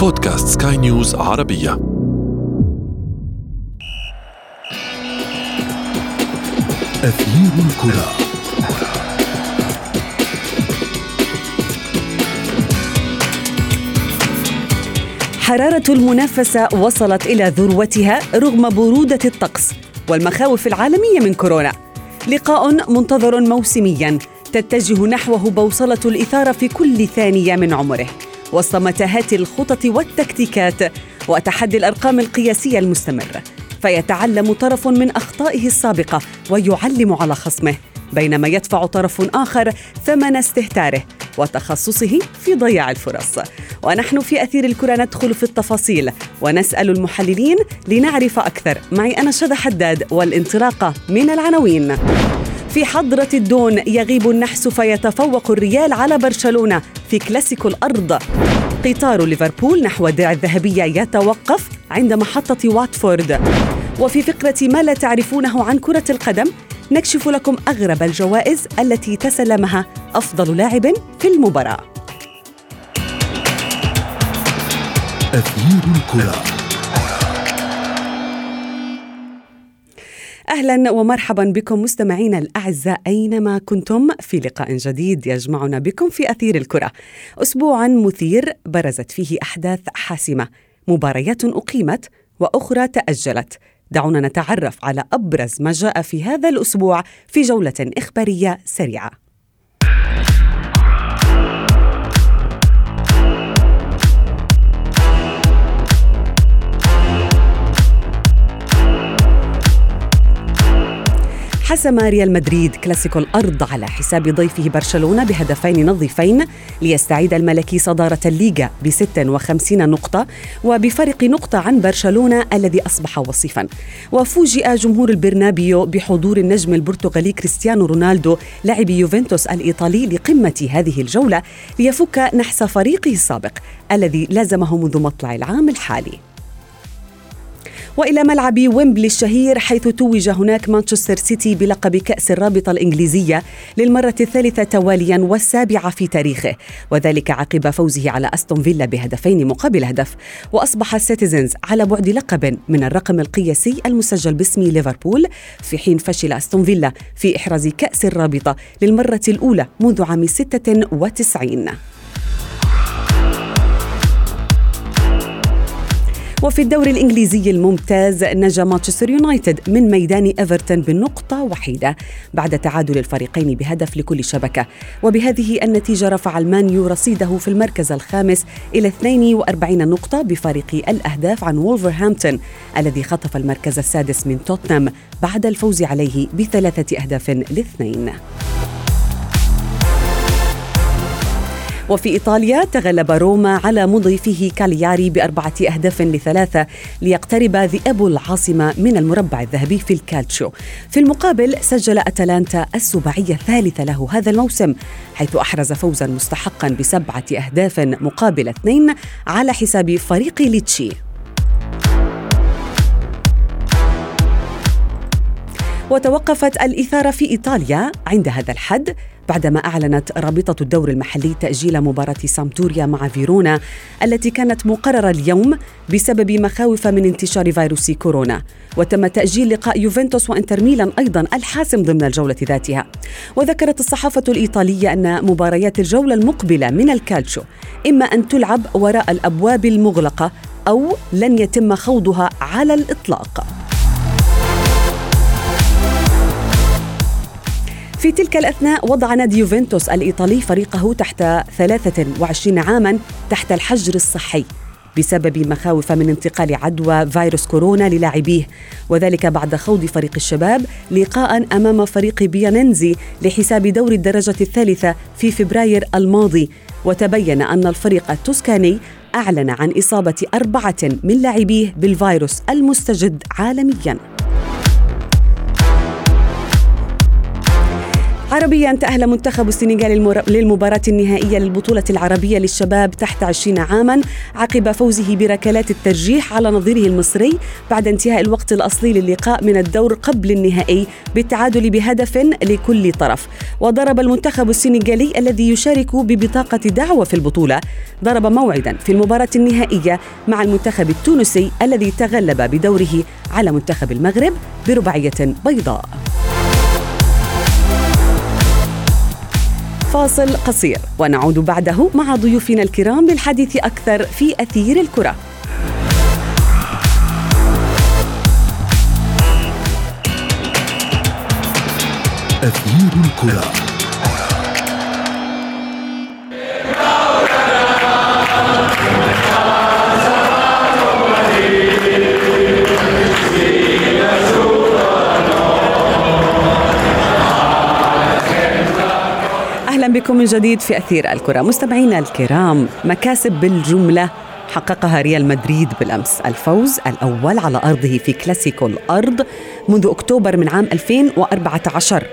بودكاست سكاي نيوز عربية. أثير الكرة. حرارة المنافسة وصلت إلى ذروتها رغم برودة الطقس والمخاوف العالمية من كورونا. لقاء منتظر موسميا تتجه نحوه بوصلة الإثارة في كل ثانية من عمره. وسط متاهات الخطط والتكتيكات وتحدي الأرقام القياسية المستمر. فيتعلم طرف من أخطائه السابقة ويعلم على خصمه بينما يدفع طرف آخر ثمن استهتاره وتخصصه في ضياع الفرص. ونحن في أثير الكرة ندخل في التفاصيل ونسأل المحللين لنعرف أكثر. معي أنا شذى حداد والانطلاقة من العناوين. في حضرة الدون يغيب النحس فيتفوق الريال على برشلونة في كلاسيكو الأرض. قطار ليفربول نحو الدرع الذهبية يتوقف عند محطة واتفورد. وفي فقرة ما لا تعرفونه عن كرة القدم نكشف لكم أغرب الجوائز التي تسلمها أفضل لاعب في المباراة. أثير الكرة. أهلا ومرحبا بكم مستمعينا الأعزاء أينما كنتم في لقاء جديد يجمعنا بكم في أثير الكرة. أسبوع مثير برزت فيه أحداث حاسمة، مباريات أقيمت وأخرى تأجلت. دعونا نتعرف على أبرز ما جاء في هذا الأسبوع في جولة إخبارية سريعة. حسم ريال مدريد كلاسيكو الأرض على حساب ضيفه برشلونة بهدفين نظيفين ليستعيد الملكي صدارة الليغا ب 56 نقطة وبفرق نقطة عن برشلونة الذي أصبح وصيفا. وفوجئ جمهور البرنابيو بحضور النجم البرتغالي كريستيانو رونالدو لاعب يوفنتوس الإيطالي لقمة هذه الجولة ليفك نحس فريقه السابق الذي لازمه منذ مطلع العام الحالي. وإلى ملعب ويمبلي الشهير حيث توج هناك مانشستر سيتي بلقب كأس الرابطة الإنجليزية للمرة الثالثة تواليا والسابعة في تاريخه. وذلك عقب فوزه على أستون فيلا بهدفين مقابل هدف. وأصبح السيتيزنز على بعد لقب من الرقم القياسي المسجل باسم ليفربول في حين فشل أستون فيلا في إحراز كأس الرابطة للمرة الأولى منذ عام 96 وفي الدوري الإنجليزي الممتاز نجا مانشستر يونايتد من ميدان إيفرتون بنقطة وحيدة بعد تعادل الفريقين بهدف لكل شبكة. وبهذه النتيجة رفع المان يو رصيده في المركز الخامس إلى 42 نقطة بفارق الأهداف عن وولفرهامبتون الذي خطف المركز السادس من توتنهام بعد الفوز عليه بثلاثة أهداف لاثنين. وفي إيطاليا تغلب روما على مضيفه كالياري بأربعة أهداف لثلاثة ليقترب ذئاب العاصمة من المربع الذهبي في الكالتشو. في المقابل سجل أتلانتا السباعية الثالث له هذا الموسم حيث أحرز فوزا مستحقا بسبعة أهداف مقابل اثنين على حساب فريق ليتشي. وتوقفت الإثارة في إيطاليا عند هذا الحد. بعدما أعلنت رابطة الدور المحلي تأجيل مباراة سامتوريا مع فيرونا التي كانت مقررة اليوم بسبب مخاوف من انتشار فيروس كورونا. وتم تأجيل لقاء يوفنتوس وإنتر ميلان أيضا الحاسم ضمن الجولة ذاتها. وذكرت الصحافة الإيطالية أن مباريات الجولة المقبلة من الكالتشو إما أن تلعب وراء الأبواب المغلقة أو لن يتم خوضها على الإطلاق. في تلك الأثناء وضع نادي يوفنتوس الإيطالي فريقه تحت 23 عاما تحت الحجر الصحي بسبب مخاوف من انتقال عدوى فيروس كورونا للاعبيه. وذلك بعد خوض فريق الشباب لقاء أمام فريق بيانينزي لحساب دور الدرجة الثالثة في فبراير الماضي. وتبين أن الفريق التوسكاني أعلن عن إصابة أربعة من لاعبيه بالفيروس المستجد عالميا. عربيا تأهل منتخب السنغال للمباراة النهائية للبطولة العربية للشباب تحت 20 عاما عقب فوزه بركلات الترجيح على نظيره المصري بعد انتهاء الوقت الأصلي للقاء من الدور قبل النهائي بالتعادل بهدف لكل طرف. وضرب المنتخب السنغالي الذي يشارك ببطاقة دعوة في البطولة. ضرب موعدا في المباراة النهائية مع المنتخب التونسي الذي تغلب بدوره على منتخب المغرب برباعية بيضاء. فاصل قصير. ونعود بعده مع ضيوفنا الكرام للحديث أكثر في أثير الكرة. أثير الكرة. بكم من جديد في أثير الكرة. مستمعينا الكرام مكاسب بالجملة حققها ريال مدريد بالأمس. الفوز الأول على أرضه في كلاسيكو الأرض منذ أكتوبر من عام 2014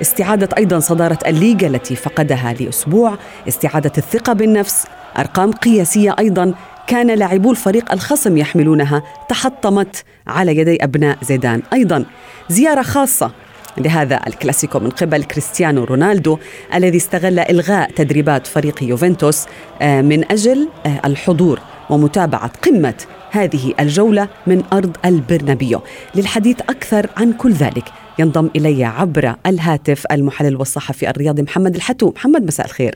استعادة أيضا صدارة الليغا التي فقدها لأسبوع. استعادة الثقة بالنفس. أرقام قياسية أيضا. كان لاعبو الفريق الخصم يحملونها. تحطمت على يدي أبناء زيدان. أيضا زيارة خاصة لهذا الكلاسيكو من قبل كريستيانو رونالدو الذي استغل إلغاء تدريبات فريق يوفنتوس آه، من أجل آه، الحضور ومتابعة قمة هذه الجولة من أرض البرنابيو. للحديث أكثر عن كل ذلك ينضم إلي عبر الهاتف المحلل والصحفي الرياضي محمد الحتو محمد مساء الخير.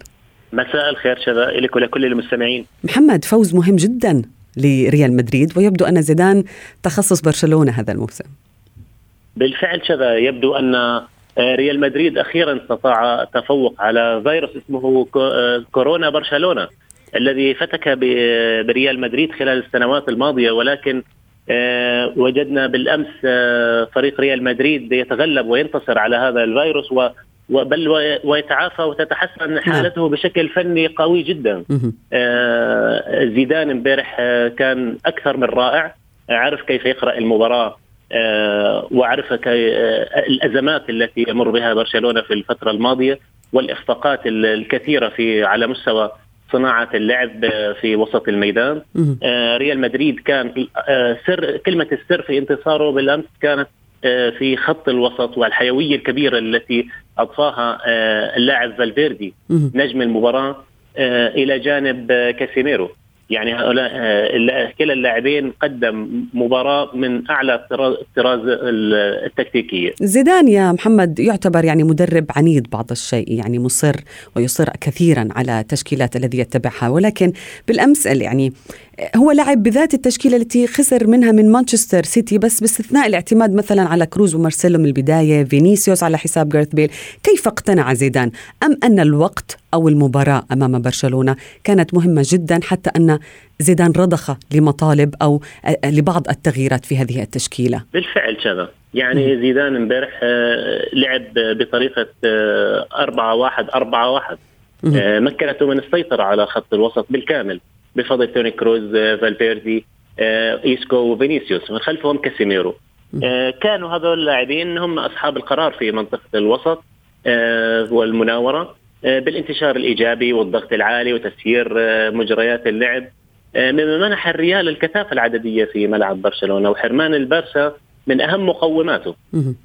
مساء الخير شذا لك ولكل المستمعين. محمد فوز مهم جدا لريال مدريد ويبدو أن زيدان تخصص برشلونة هذا الموسم. بالفعل شذا. يبدو أن آه، ريال مدريد أخيرا استطاع التفوق على فيروس اسمه آه، كورونا برشلونة الذي فتك بريال مدريد خلال السنوات الماضية. ولكن آه، وجدنا بالأمس فريق ريال مدريد يتغلب وينتصر على هذا الفيروس بل ويتعافى وتتحسن. حالته بشكل فني قوي جدا. زيدان امبارح كان أكثر من رائع. عرف كيف يقرأ المباراة؟ آه، وعرف آه، الأزمات التي يمر بها برشلونة في الفترة الماضية والإخفاقات الكثيرة في على مستوى صناعة اللعب في وسط الميدان. آه، ريال مدريد كان سر كلمة السر في انتصاره بالأمس كانت في خط الوسط والحيوية الكبيرة التي أضفاها اللاعب فالفيردي نجم المباراة إلى جانب كاسيميرو. يعني هؤلاء آه، كلا اللاعبين قدم مباراة من أعلى الطراز التكتيكية. زيدان يا محمد يعتبر يعني مدرب عنيد بعض الشيء يعني مصر ويصر كثيرا على التشكيلات الذي يتبعها. ولكن بالأمس يعني هو لعب بذات التشكيلة التي خسر منها من مانشستر سيتي بس باستثناء الاعتماد مثلا على كروز ومارسيلو من البداية فينيسيوس على حساب جاريث بيل. كيف اقتنع زيدان؟ أم أن الوقت أو المباراة أمام برشلونة كانت مهمة جدا حتى أن زيدان رضخ لمطالب أو لبعض التغييرات في هذه التشكيلة. بالفعل كذا. يعني زيدان امبارح آه، لعب بطريقة 4 1 4 1 مكنته من السيطرة على خط الوسط بالكامل بفضل توني كروز آه، فالفيردي آه، إيسكو وفينيسيوس من خلفهم كاسيميرو. آه، كانوا هذول اللاعبين هم أصحاب القرار في منطقة الوسط والمناورة. بالانتشار الإيجابي والضغط العالي وتسيير مجريات اللعب. مما منح الريال الكثافة العددية في ملعب برشلونة وحرمان البارسا من أهم مقوماته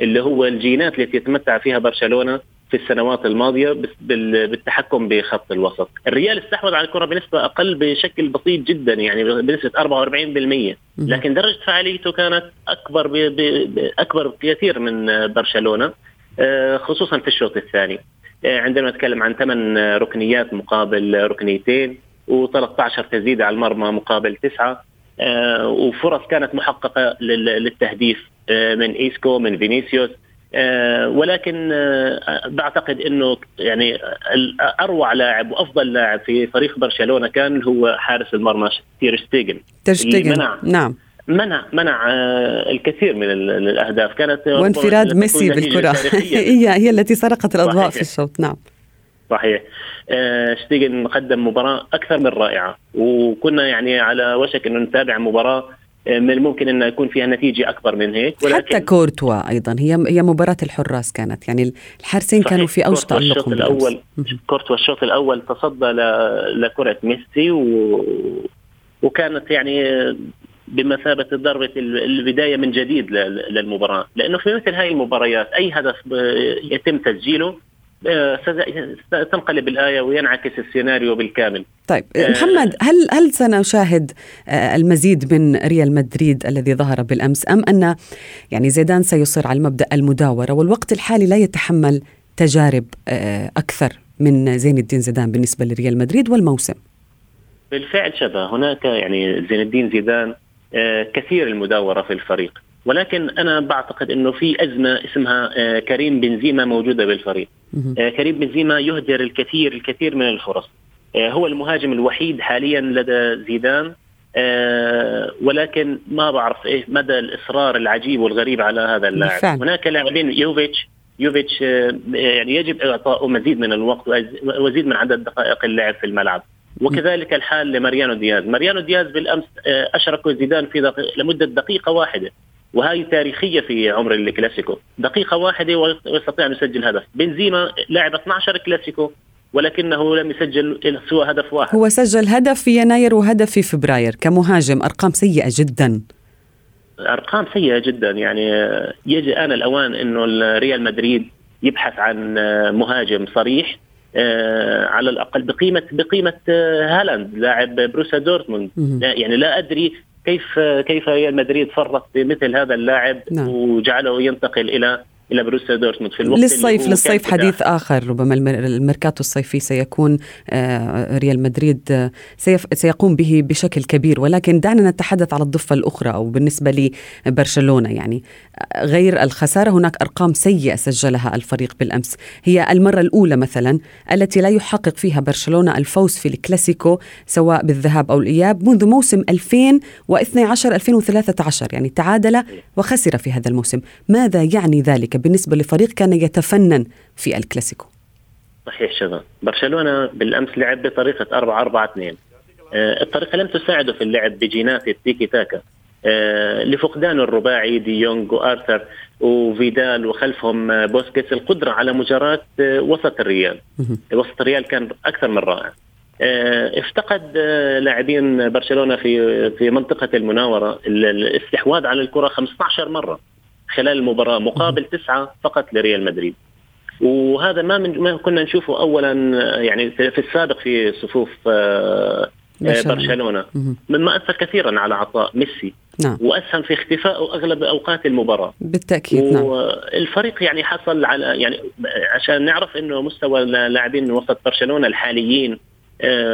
اللي هو الجينات التي يتمتع فيها برشلونة في السنوات الماضية بالتحكم بخط الوسط، الريال استحوذ على الكرة بنسبة أقل بشكل بسيط جدا يعني بنسبة 44% لكن درجة فعاليته كانت أكبر أكبر بكثير من برشلونة آه، خصوصا في الشوط الثاني. آه، عندما نتكلم عن ثمان ركنيات مقابل ركنيتين و13 تسديده على المرمى مقابل تسعة آه، وفرص كانت محققة للتهديف من إيسكو من فينيسيوس آه، ولكن آه، بعتقد إنه يعني أروع لاعب وأفضل لاعب في فريق برشلونة كان هو حارس المرمى تير شتيجن تير شتيجن. نعم. منع منع آه، الكثير من الأهداف. كانت وانفراد ميسي بالكرة. هي هي التي سرقت الأضواء في الشوط. نعم. صحيح. شتيجن قدم مباراة أكثر من رائعة. وكنا يعني على وشك إنه نتابع مباراة من الممكن إن يكون فيها نتيجة أكبر من هيك. ولكن حتى كورتوا أيضا. هي هي مباراة الحراس كانت. يعني الحارسين كانوا في اوج تالقهم الشوط الأول كورتوا الشوط الأول تصدى لكرة ميسي و... وكانت يعني بمثابة ضربه البداية من جديد للمباراة. لأنه في مثل هاي المباريات أي هدف يتم تسجيله آه، تنقلب الآية وينعكس السيناريو بالكامل. طيب آه، محمد هل هل سنشاهد آه، المزيد من ريال مدريد الذي ظهر بالأمس أم أن يعني زيدان سيصر على مبدأ المداورة والوقت الحالي لا يتحمل تجارب أكثر من زين الدين زيدان بالنسبة لريال مدريد والموسم؟ بالفعل شبه. هناك يعني زين الدين زيدان كثير المداورة في الفريق. ولكن أنا بعتقد إنه في أزمة اسمها آه، كريم بنزيما موجودة بالفريق. آه، كريم بنزيما يهدر الكثير الكثير من الفرص. آه، هو المهاجم الوحيد حاليا لدى زيدان. ولكن ما بعرف إيه مدى الإصرار العجيب والغريب على هذا اللاعب. هناك لاعبين يوفيتش يوفيتش يعني يجب اعطائه مزيد من الوقت ومزيد من عدد دقائق اللعب في الملعب. وكذلك الحال لماريانو دياز. ماريانو دياز بالأمس اشركه زيدان في دقيقة لمدة دقيقة واحدة وهي تاريخية في عمر الكلاسيكو. دقيقة واحدة ويستطيع أن يسجل هدف. بنزيما لعب 12 كلاسيكو ولكنه لم يسجل سوى هدف واحد. هو سجل هدف في يناير وهدف في فبراير. كمهاجم أرقام سيئة جدا. أرقام سيئة جدا. يعني يجي آن الأوان إنه ريال مدريد يبحث عن مهاجم صريح. آه، على الأقل بقيمه بقيمة آه، هالاند لاعب بروسيا دورتموند يعني لا أدري كيف كيف ريال مدريد فرط بمثل هذا اللاعب نعم. وجعله ينتقل إلى إلى بروسيا دورتموند. في الوقت للصيف للصيف حديث آخر. ربما الميركاتو الصيفي سيكون آه، ريال مدريد آه، سيقوم به بشكل كبير. ولكن دعنا نتحدث على الضفة الأخرى أو بالنسبة لبرشلونة يعني. آه، غير الخسارة هناك أرقام سيئة سجلها الفريق بالأمس. هي المرة الأولى مثلا التي لا يحقق فيها برشلونة الفوز في الكلاسيكو سواء بالذهاب أو الإياب منذ موسم 2012 2013 يعني تعادل وخسر في هذا الموسم. ماذا يعني ذلك؟ بالنسبة لفريق كان يتفنن في الكلاسيكو. صحيح شباب. برشلونة بالأمس لعب بطريقة 4 4 2 الطريقة لم تساعده في اللعب بجينات التيكي تاكا. آه، لفقدان الرباعي دي يونغ وآرثر وفيدال وخلفهم آه، بوسكيتس القدرة على مجاراة آه، وسط الريال. وسط الريال كان أكثر من رائع. افتقد لاعبين برشلونة في في منطقة المناورة الاستحواذ على الكرة 15 مرة. خلال المباراة مقابل تسعة فقط لريال مدريد. وهذا ما من ما كنا نشوفه اولا يعني في السابق في صفوف آه، برشلونة. مما أثر كثيرا على عطاء ميسي. نعم. وأسهم في اختفائه أغلب أوقات المباراة. بالتأكيد نعم. الفريق يعني حصل على يعني عشان نعرف إنه مستوى اللاعبين وسط برشلونة الحاليين آه،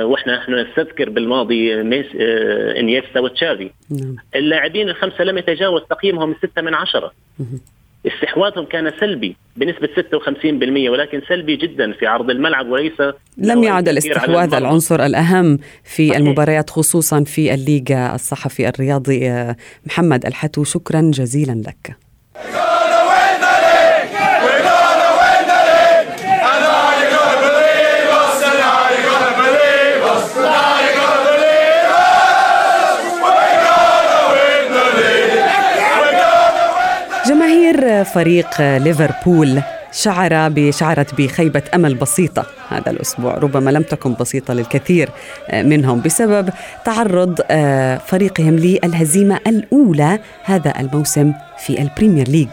وإحنا إحنا نستذكر بالماضي ميس آه، إنيستا وتشافي. نعم. اللاعبين الخمسة لم يتجاوز تقييمهم ستة من عشرة. استحواذهم كان سلبي بنسبة 56% ولكن سلبي جدا في عرض الملعب وليس لم يعد الاستحواذ العنصر الأهم في صحيح. المباريات خصوصا في الليغا الصحفي الرياضي آه، محمد الحتو. شكرا جزيلا لك. فريق ليفربول شعر بشعرت بخيبة أمل بسيطة هذا الأسبوع ربما لم تكن بسيطة للكثير منهم بسبب تعرض آه، فريقهم للهزيمة الأولى هذا الموسم في البريمير ليج.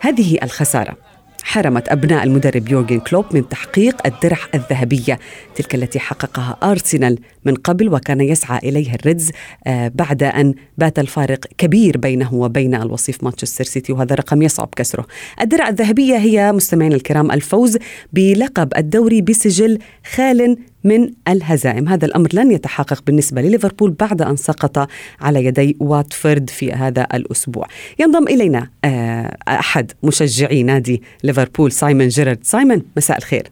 هذه الخسارة. حرمت أبناء المدرب يورجن كلوب من تحقيق الدرع الذهبية تلك التي حققها أرسنال من قبل وكان يسعى إليها ال Reds آه، بعد أن بات الفارق كبير بينه وبين الوصيف مانشستر سيتي وهذا رقم يصعب كسره. الدرع الذهبية هي مستمعين الكرام الفوز بلقب الدوري بسجل خال من الهزائم. هذا الأمر لن يتحقق بالنسبة لليفربول بعد أن سقط على يدي واتفورد في هذا الأسبوع. ينضم إلينا آه، أحد مشجعي نادي ليفربول سايمون جيرارد. سايمون مساء الخير.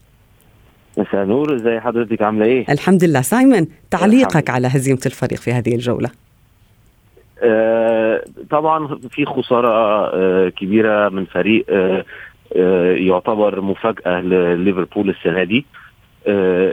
مساء نور ازي حضرتك؟ عاملة إيه؟ الحمد لله. سايمون تعليقك على هزيمة الفريق في هذه الجولة؟ آه طبعا في خسارة آه كبيرة من فريق آه آه يعتبر مفاجأة لليفربول السنة دي. آه،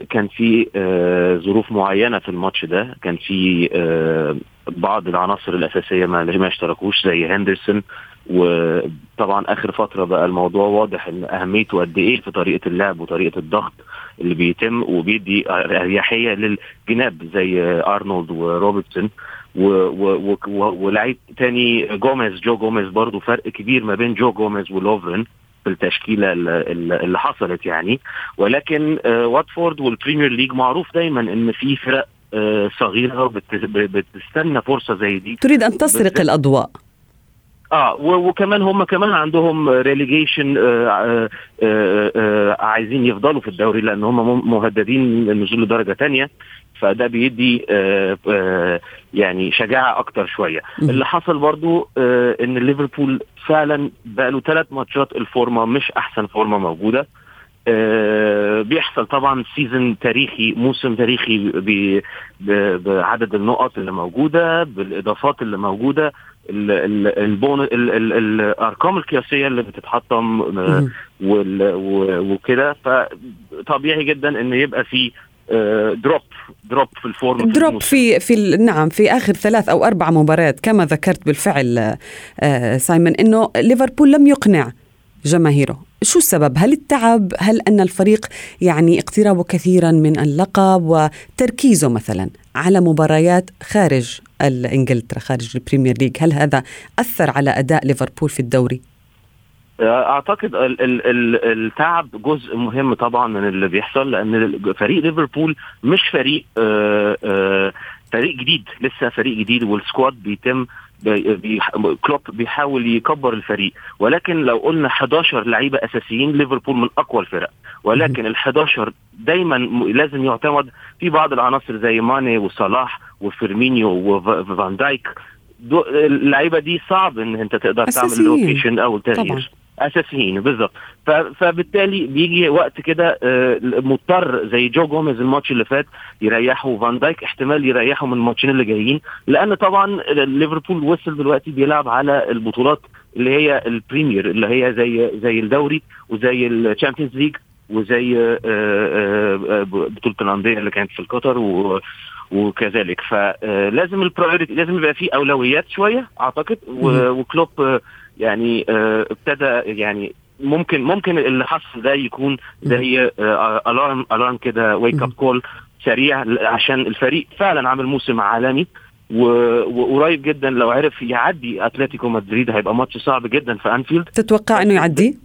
كان في آه، ظروف معينة في الماتش ده. كان في آه، بعض العناصر الأساسية ما ما اشتركوش زي هندرسون. وطبعا آخر فترة بقى الموضوع واضح إن أهميته قد إيه في طريقة اللعب وطريقة الضغط اللي بيتم وبيدي أريحية للجناب زي أرنولد وروبرتسون. ولعيب تاني جوميز جو جوميز برضو فرق كبير ما بين جو جوميز ولوفرن في التشكيله ال- ال- اللي حصلت يعني. ولكن آه، واتفورد والبريمير ليج معروف دايما إن في فرق آه، صغيرة بت- بتستنى فرصة زي دي. تريد أن تسرق الأضواء. آه وكمان هم كمان عندهم ريليجيشن آه آه آه عايزين يفضلوا في الدوري لأن هم مهددين للنزول لدرجة تانية. فده بيدي آه آه يعني شجاعة أكتر شوية. اللي حصل برضو آه إن ليفربول فعلا بقى له ثلاث ماتشات الفورمة مش أحسن فورمة موجودة. آه، بيحصل طبعا season تاريخي موسم تاريخي ب- ب- بعدد النقط اللي موجودة بالإضافات اللي موجودة. ال- ال- البون ال- ال- الأرقام القياسية اللي بتتحطم آه، وكده. فطبيعي جدا إن يبقى في drop drop في ال form drop. في في نعم في آخر ثلاث أو أربع مباريات كما ذكرت بالفعل آه، سايمون إنه ليفربول لم يقنع جماهيره. شو السبب؟ هل التعب؟ هل أن الفريق يعني اقترابه كثيرا من اللقب وتركيزه مثلا على مباريات خارج انجلترا خارج البريمير ليج؟ هل هذا أثر على أداء ليفربول في الدوري؟ أعتقد ال ال ال التعب جزء مهم طبعا من اللي بيحصل لأن فريق ليفربول مش فريق آه آه فريق جديد لسه فريق جديد وال squad بيتم بي كلوب بيحاول يكبر الفريق. ولكن لو قلنا 11 لعيبة أساسيين ليفربول من أقوى الفرق. ولكن ال 11 دايما لازم يعتمد في بعض العناصر زي ماني وصلاح وفيرمينيو وفان دايك. اللعيبة دي صعب إن أنت تقدر تعمل أساسيين. rotation أو طبعا. تغيير أساسيين بالظبط فبالتالي بيجي وقت كده آه، مضطر زي جو جوميز الماتش اللي فات يريحه فان دايك احتمال يريحه من الماتشين اللي جايين لأن طبعا ليفربول وصل دلوقتي بيلعب على البطولات اللي هي البريمير اللي هي زي زي الدوري وزي الشامبيونز ليج وزي آه، آه، بطولة الأندية اللي كانت في قطر و وكذلك فلازم ال priority لازم يبقى في أولويات شوية أعتقد. وكلوب يعني آه، ابتدى يعني ممكن ممكن اللي حصل ده يكون زي alarm alarm كده wake up call سريع عشان الفريق فعلا عامل موسم عالمي وقريب جدا لو عرف يعدي أتلتيكو مدريد هيبقى ماتش صعب جدا في أنفيلد. تتوقع إنه يعدي؟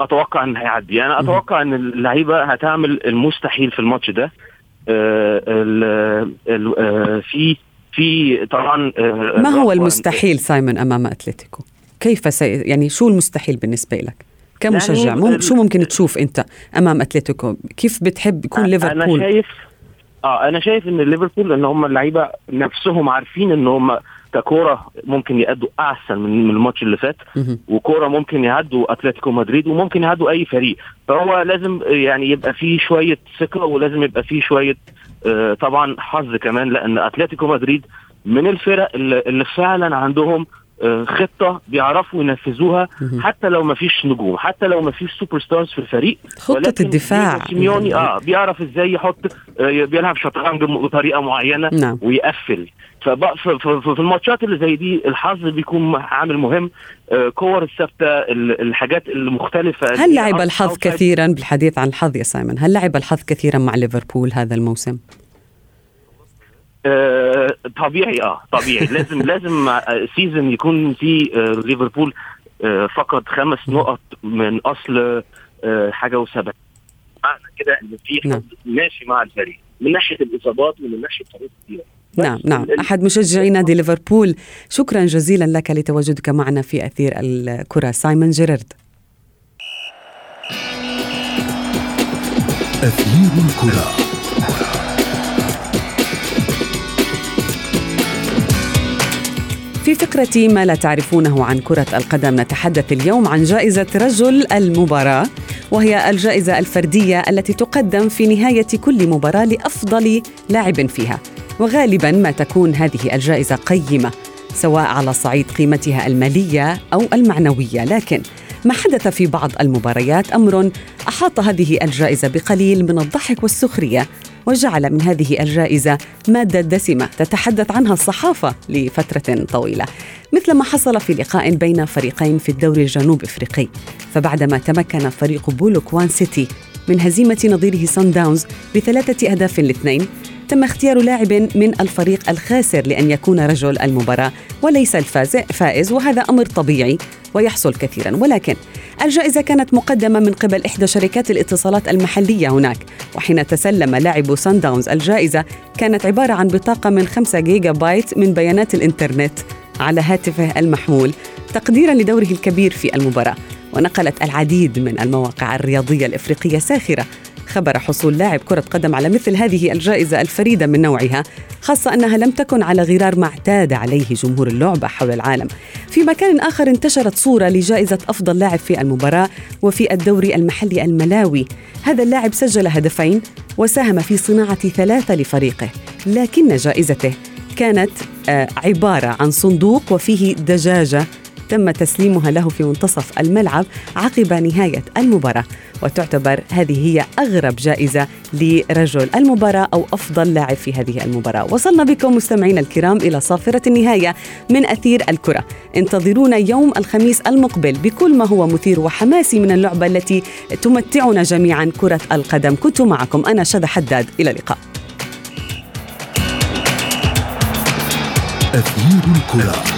أتوقع ان هيعدي. أنا أتوقع إن اللعيبة هتعمل المستحيل في الماتش ده. آه، ال- ال- آه، في في طبعا آه، ما هو المستحيل سايمون أمام أتلتيكو؟ كيف سي يعني شو المستحيل بالنسبة لك؟ كمشجع يعني ال- شو ممكن تشوف أنت أمام أتلتيكو؟ كيف بتحب يكون أنا ليفربول؟ شايف آه أنا شايف إن ليفربول إن هم اللعيبة نفسهم عارفين إن هم ككورة ممكن يأدوا أحسن من الماتش اللي فات. وكورة ممكن يعدوا أتلتيكو مدريد وممكن يعدوا أي فريق. فهو لازم يعني يبقى فيه شوية ثقة ولازم يبقى فيه شوية آه طبعا حظ كمان لأن أتلتيكو مدريد من الفرق اللي, فعلا عندهم آه خطة بيعرفوا ينفذوها. حتى لو ما فيش نجوم حتى لو ما فيش super stars في الفريق خطة الدفاع. سيميوني آه بيعرف إزاي يحط آه بيلعب شطرنج بطريقة معينة نعم. ويقفل. فبقى في, في, في الماتشات اللي زي دي الحظ بيكون عامل مهم. آه كور الثابتة ال- الحاجات المختلفة هل لعب الحظ كثيرا بالحديث عن الحظ يا سايمون؟ هل لعب الحظ كثيرا مع ليفربول هذا الموسم؟ آه طبيعي آه طبيعي. لازم لازم آه، season يكون في آه ليفربول آه فقد خمس نقط من أصل آه حاجة وسبع معنى كده إن في نعم. حد ماشي مع الفريق من ناحية الإصابات ومن ناحية طريقة. بس نعم. نعم أحد مشجعي نادي ليفربول شكرا جزيلا لك لتواجدك معنا في أثير الكرة سايمون جيرارد. أثير الكرة. في فقرة ما لا تعرفونه عن كرة القدم نتحدث اليوم عن جائزة رجل المباراة وهي الجائزة الفردية التي تقدم في نهاية كل مباراة لأفضل لاعب فيها. وغالبا ما تكون هذه الجائزة قيمة سواء على صعيد قيمتها المالية أو المعنوية. لكن ما حدث في بعض المباريات أمر أحاط هذه الجائزة بقليل من الضحك والسخرية. وجعل من هذه الجائزة مادة دسمة تتحدث عنها الصحافة لفترة طويلة مثل ما حصل في لقاء بين فريقين في الدوري الجنوب إفريقي. فبعدما تمكن فريق بولو كوان سيتي من هزيمة نظيره سان داونز بثلاثة أهداف لاثنين تم اختيار لاعب من الفريق الخاسر لأن يكون رجل المباراة وليس الفائز وهذا أمر طبيعي ويحصل كثيرا. ولكن الجائزة كانت مقدمة من قبل إحدى شركات الاتصالات المحلية هناك. وحين تسلم لاعب سان داونز الجائزة كانت عبارة عن بطاقة من 5 جيجا بايت من بيانات الإنترنت على هاتفه المحمول تقديرا لدوره الكبير في المباراة. ونقلت العديد من المواقع الرياضية الإفريقية ساخرة خبر حصول لاعب كرة قدم على مثل هذه الجائزة الفريدة من نوعها خاصة أنها لم تكن على غرار ما اعتاد عليه جمهور اللعبة حول العالم. في مكان آخر انتشرت صورة لجائزة أفضل لاعب في المباراة وفي الدوري المحلي الملاوي. هذا اللاعب سجل هدفين وساهم في صناعة ثلاثة لفريقه لكن جائزته كانت آه، عبارة عن صندوق وفيه دجاجة تم تسليمها له في منتصف الملعب عقب نهاية المباراة. وتعتبر هذه هي أغرب جائزة لرجل المباراة أو أفضل لاعب في هذه المباراة. وصلنا بكم مستمعينا الكرام إلى صافرة النهاية من أثير الكرة. انتظرونا يوم الخميس المقبل بكل ما هو مثير وحماسي من اللعبة التي تمتعنا جميعا كرة القدم. كنت معكم أنا شذى حداد. إلى اللقاء. أثير الكرة.